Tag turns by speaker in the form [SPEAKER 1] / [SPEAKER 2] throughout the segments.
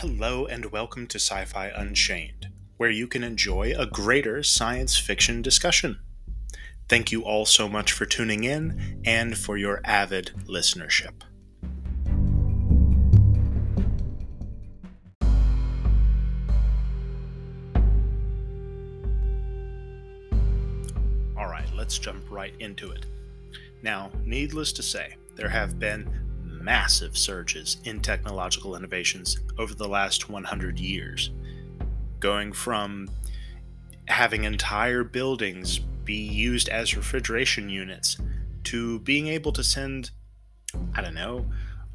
[SPEAKER 1] Hello, and welcome to Sci Fi Unchained, where you can enjoy a greater science fiction discussion. Thank you all so much for tuning in and for your avid listenership. All right, let's jump right into it. Now, needless to say, there have been massive surges in technological innovations over the last 100 years, going from having entire buildings be used as refrigeration units to being able to send, I don't know,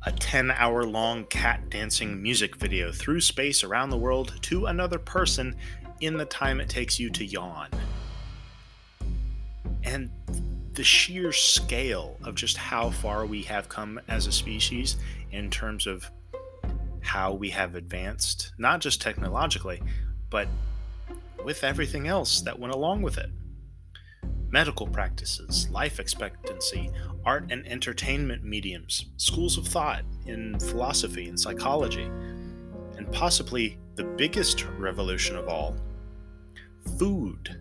[SPEAKER 1] a 10 hour long cat dancing music video through space around the world to another person in the time it takes you to yawn. And the sheer scale of just how far we have come as a species in terms of how we have advanced, not just technologically, but with everything else that went along with it. Medical practices, life expectancy, art and entertainment mediums, schools of thought in philosophy and psychology, and possibly the biggest revolution of all food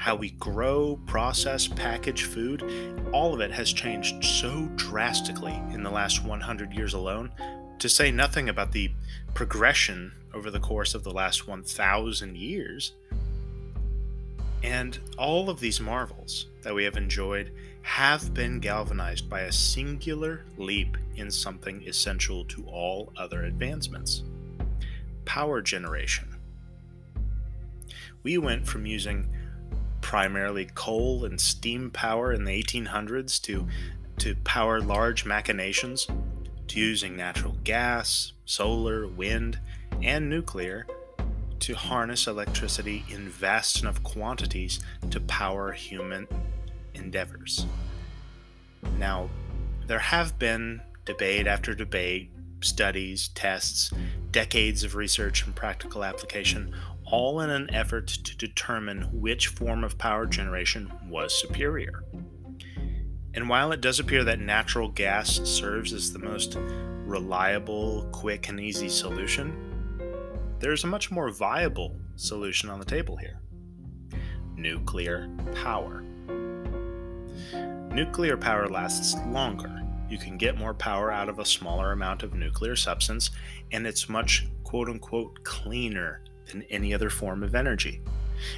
[SPEAKER 1] how we grow, process, package food, all of it has changed so drastically in the last 100 years alone, to say nothing about the progression over the course of the last 1,000 years. And all of these marvels that we have enjoyed have been galvanized by a singular leap in something essential to all other advancements power generation. We went from using primarily coal and steam power in the 1800s to, to power large machinations, to using natural gas, solar, wind, and nuclear to harness electricity in vast enough quantities to power human endeavors. Now, there have been debate after debate, studies, tests, decades of research and practical application all in an effort to determine which form of power generation was superior. And while it does appear that natural gas serves as the most reliable, quick, and easy solution, there's a much more viable solution on the table here nuclear power. Nuclear power lasts longer. You can get more power out of a smaller amount of nuclear substance, and it's much quote unquote cleaner than any other form of energy,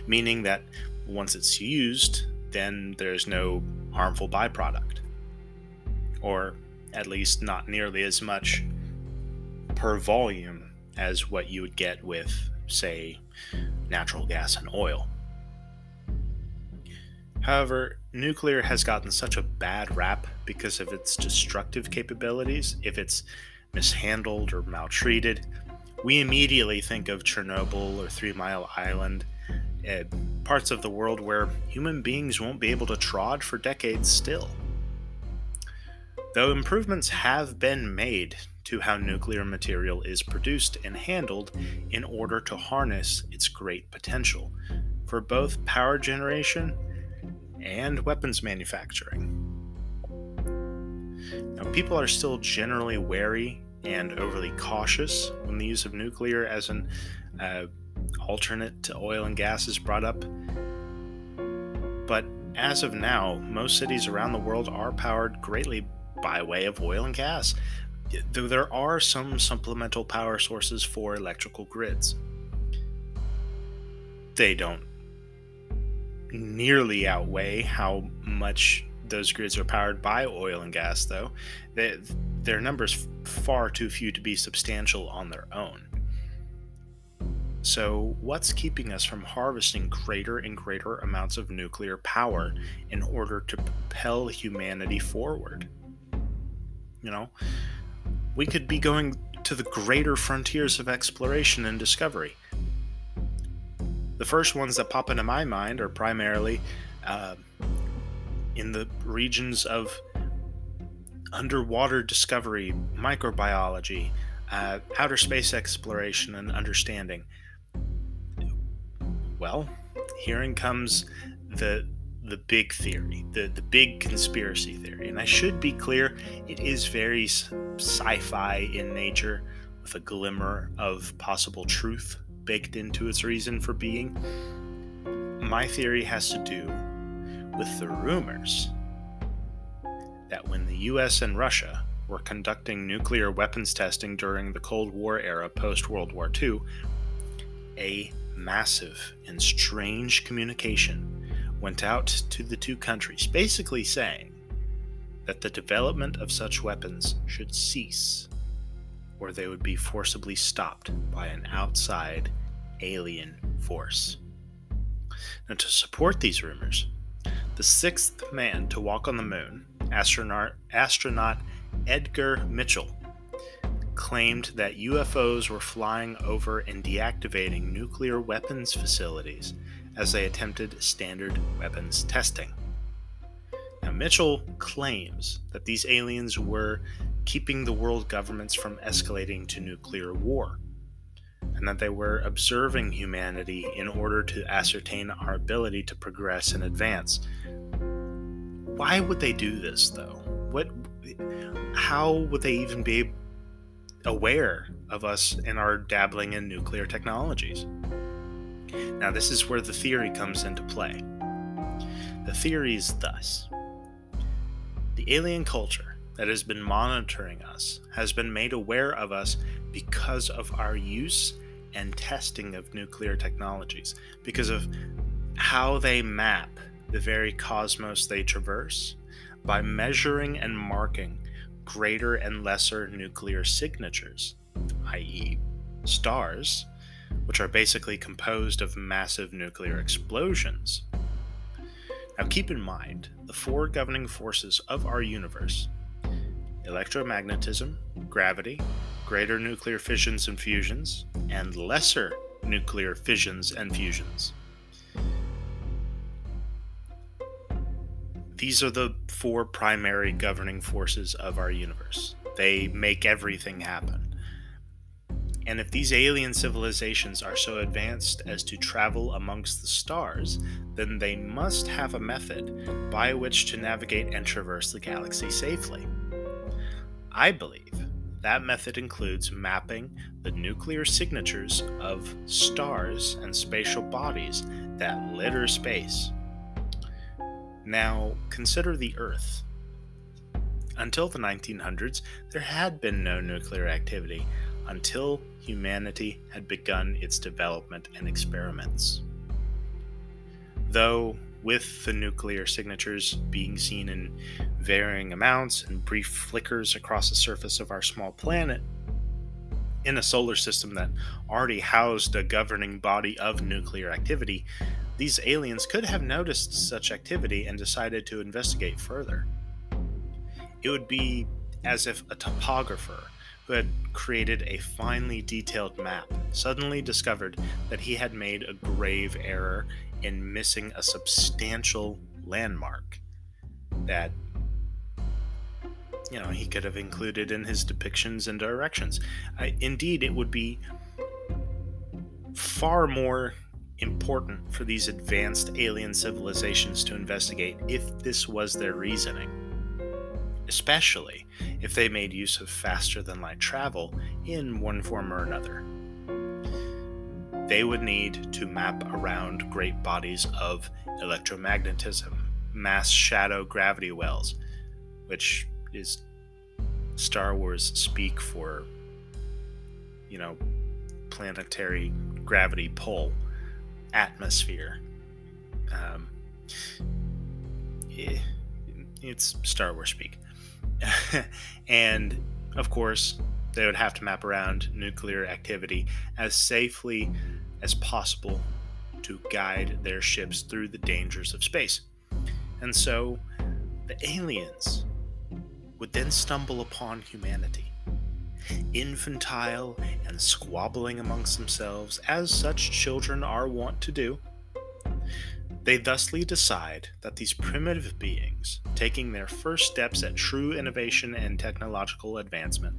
[SPEAKER 1] meaning that once it's used, then there's no harmful byproduct. Or at least not nearly as much per volume as what you would get with, say, natural gas and oil. However, nuclear has gotten such a bad rap because of its destructive capabilities. If it's mishandled or maltreated, we immediately think of Chernobyl or Three Mile Island, uh, parts of the world where human beings won't be able to trod for decades still. Though improvements have been made to how nuclear material is produced and handled in order to harness its great potential for both power generation and weapons manufacturing. Now, people are still generally wary and overly cautious when the use of nuclear as an uh, alternate to oil and gas is brought up. But as of now, most cities around the world are powered greatly by way of oil and gas, though there are some supplemental power sources for electrical grids. They don't nearly outweigh how much those grids are powered by oil and gas, though. They, their numbers far too few to be substantial on their own. So, what's keeping us from harvesting greater and greater amounts of nuclear power in order to propel humanity forward? You know, we could be going to the greater frontiers of exploration and discovery. The first ones that pop into my mind are primarily uh, in the regions of underwater discovery, microbiology, uh, outer space exploration, and understanding. Well, herein comes the the big theory, the the big conspiracy theory, and I should be clear, it is very sci-fi in nature, with a glimmer of possible truth baked into its reason for being. My theory has to do with the rumors that when the US and Russia were conducting nuclear weapons testing during the Cold War era post World War II, a massive and strange communication went out to the two countries, basically saying that the development of such weapons should cease, or they would be forcibly stopped by an outside alien force. Now, to support these rumors, the sixth man to walk on the moon, astronaut, astronaut Edgar Mitchell, claimed that UFOs were flying over and deactivating nuclear weapons facilities as they attempted standard weapons testing. Now, Mitchell claims that these aliens were keeping the world governments from escalating to nuclear war, and that they were observing humanity in order to ascertain our ability to progress and advance. Why would they do this, though? What? How would they even be aware of us and our dabbling in nuclear technologies? Now, this is where the theory comes into play. The theory is thus the alien culture that has been monitoring us has been made aware of us because of our use and testing of nuclear technologies, because of how they map the very cosmos they traverse by measuring and marking greater and lesser nuclear signatures, i.e., stars, which are basically composed of massive nuclear explosions. Now, keep in mind the four governing forces of our universe electromagnetism, gravity, greater nuclear fissions and fusions, and lesser nuclear fissions and fusions. These are the four primary governing forces of our universe. They make everything happen. And if these alien civilizations are so advanced as to travel amongst the stars, then they must have a method by which to navigate and traverse the galaxy safely. I believe that method includes mapping the nuclear signatures of stars and spatial bodies that litter space. Now, consider the Earth. Until the 1900s, there had been no nuclear activity until humanity had begun its development and experiments. Though, with the nuclear signatures being seen in varying amounts and brief flickers across the surface of our small planet, in a solar system that already housed a governing body of nuclear activity, these aliens could have noticed such activity and decided to investigate further. It would be as if a topographer who had created a finely detailed map, suddenly discovered that he had made a grave error in missing a substantial landmark that you know he could have included in his depictions and directions. Indeed, it would be far more important for these advanced alien civilizations to investigate if this was their reasoning especially if they made use of faster than light travel in one form or another. They would need to map around great bodies of electromagnetism, mass shadow gravity wells, which is Star Wars speak for, you know, planetary gravity pull, atmosphere. Um, eh, it's Star Wars speak. and of course, they would have to map around nuclear activity as safely as possible to guide their ships through the dangers of space. And so the aliens would then stumble upon humanity, infantile and squabbling amongst themselves, as such children are wont to do. They thusly decide that these primitive beings, taking their first steps at true innovation and technological advancement,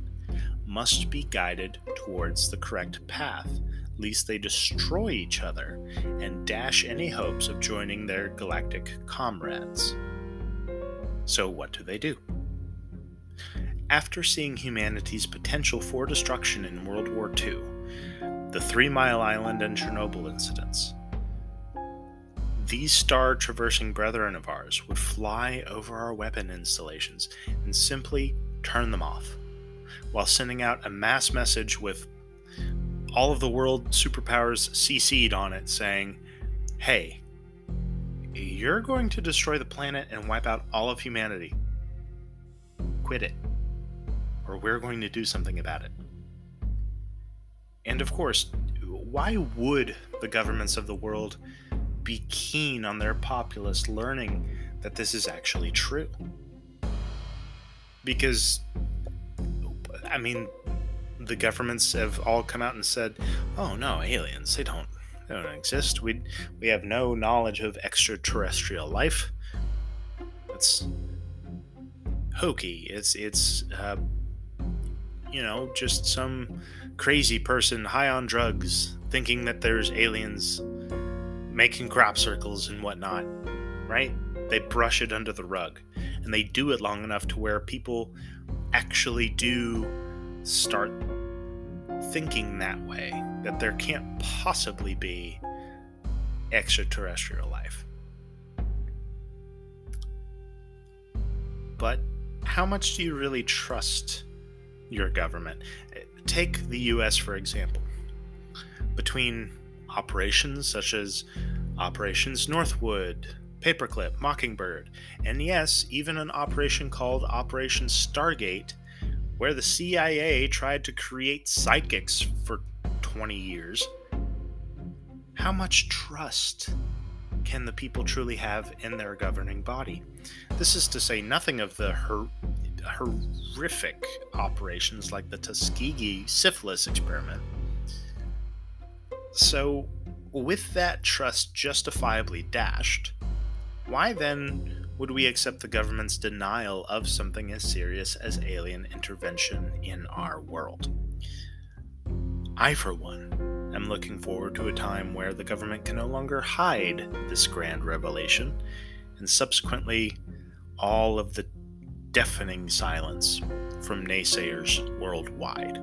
[SPEAKER 1] must be guided towards the correct path, lest they destroy each other and dash any hopes of joining their galactic comrades. So, what do they do? After seeing humanity's potential for destruction in World War II, the Three Mile Island and Chernobyl incidents, these star traversing brethren of ours would fly over our weapon installations and simply turn them off, while sending out a mass message with all of the world superpowers CC'd on it saying, hey, you're going to destroy the planet and wipe out all of humanity. Quit it or we're going to do something about it. And of course, why would the governments of the world be keen on their populace learning that this is actually true? Because, I mean, the governments have all come out and said, "Oh no, aliens, they don't, they don't exist. We we have no knowledge of extraterrestrial life. It's hokey. It's it's uh, you know, just some crazy person high on drugs thinking that there's aliens making crop circles and whatnot, right? They brush it under the rug. And they do it long enough to where people actually do start thinking that way that there can't possibly be extraterrestrial life. But how much do you really trust your government. Take the US, for example. Between operations such as Operations Northwood, Paperclip, Mockingbird, and yes, even an operation called Operation Stargate, where the CIA tried to create psychics for 20 years. How much trust can the people truly have in their governing body? This is to say nothing of the her- horrific operations like the Tuskegee syphilis experiment. So, with that trust justifiably dashed, why then would we accept the government's denial of something as serious as alien intervention in our world? I, for one, am looking forward to a time where the government can no longer hide this grand revelation, and subsequently all of the deafening silence from naysayers worldwide.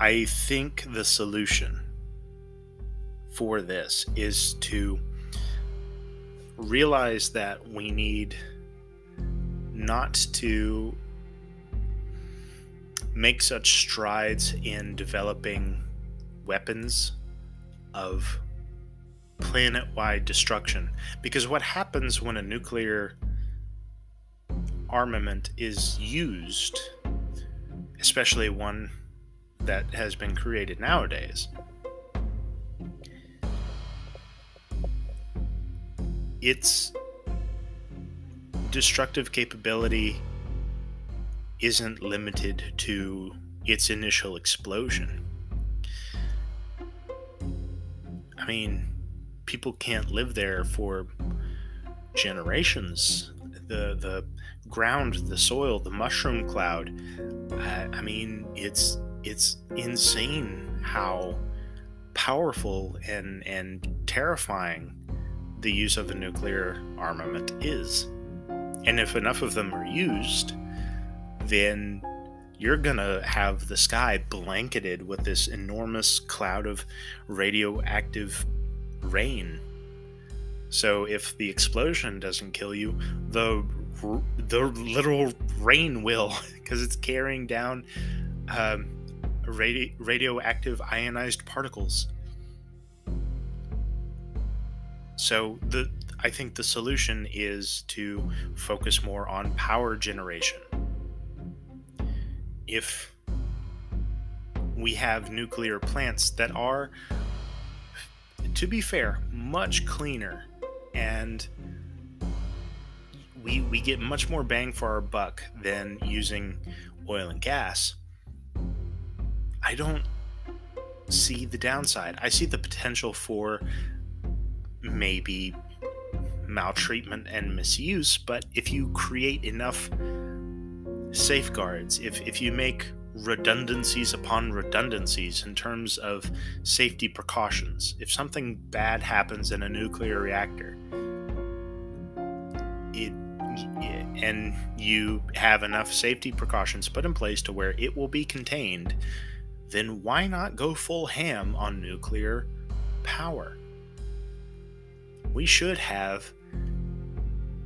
[SPEAKER 1] I think the solution for this is to realize that we need not to make such strides in developing weapons of planet wide destruction. Because what happens when a nuclear armament is used, especially one that has been created nowadays, its destructive capability isn't limited to its initial explosion. I mean, people can't live there for generations. The the ground, the soil, the mushroom cloud. I, mean, it's it's insane how powerful and and terrifying the use of a nuclear armament is. And if enough of them are used, then you're gonna have the sky blanketed with this enormous cloud of radioactive rain. So if the explosion doesn't kill you, the the literal rain will, because it's carrying down um, radi- radioactive ionized particles. So the I think the solution is to focus more on power generation. If we have nuclear plants that are to be fair, much cleaner and we we get much more bang for our buck than using oil and gas. I don't see the downside. I see the potential for maybe maltreatment and misuse, but if you create enough safeguards, if if you make redundancies upon redundancies in terms of safety precautions. If something bad happens in a nuclear reactor, it and you have enough safety precautions put in place to where it will be contained, then why not go full ham on nuclear power? We should have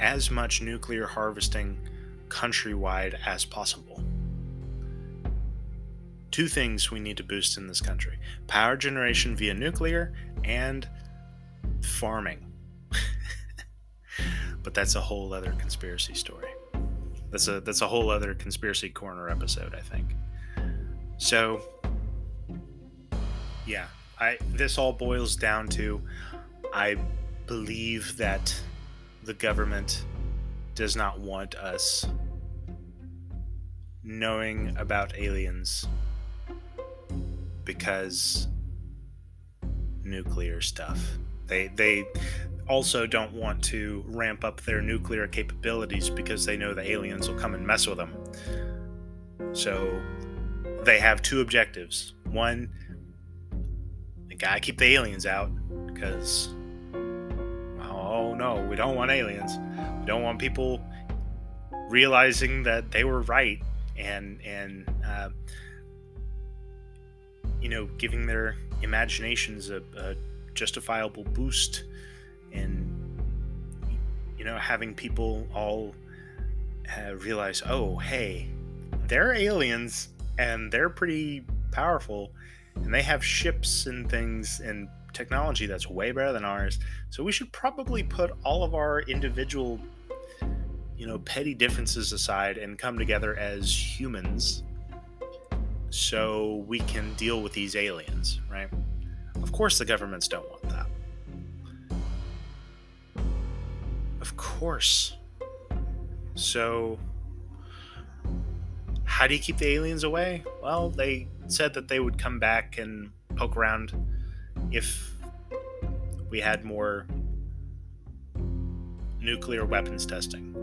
[SPEAKER 1] as much nuclear harvesting countrywide as possible. Two things we need to boost in this country power generation via nuclear and farming. but that's a whole other conspiracy story. That's a that's a whole other conspiracy corner episode, I think. So yeah, I this all boils down to I believe that the government does not want us knowing about aliens because nuclear stuff. They they also don't want to ramp up their nuclear capabilities because they know the aliens will come and mess with them. So they have two objectives. One, they gotta keep the aliens out because oh no, we don't want aliens. We don't want people realizing that they were right and and uh, you know giving their imaginations a, a justifiable boost and you know having people all uh, realize oh hey they're aliens and they're pretty powerful and they have ships and things and technology that's way better than ours. So we should probably put all of our individual you know petty differences aside and come together as humans so we can deal with these aliens right of course the governments don't want that Of course. So, how do you keep the aliens away? Well, they said that they would come back and poke around if we had more nuclear weapons testing.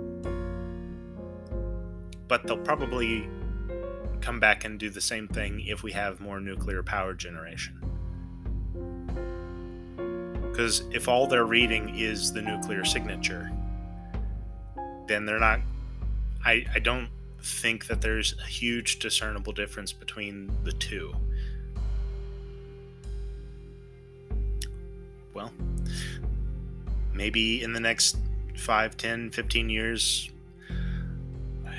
[SPEAKER 1] But they'll probably come back and do the same thing if we have more nuclear power generation. Because if all they're reading is the nuclear signature, then they're not. I, I don't think that there's a huge discernible difference between the two. Well, maybe in the next 5, 10, 15 years,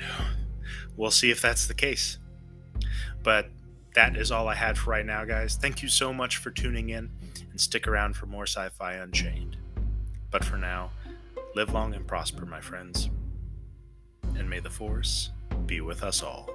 [SPEAKER 1] we'll see if that's the case. But that is all I had for right now, guys. Thank you so much for tuning in and stick around for more Sci Fi Unchained. But for now, live long and prosper, my friends. And may the Force be with us all.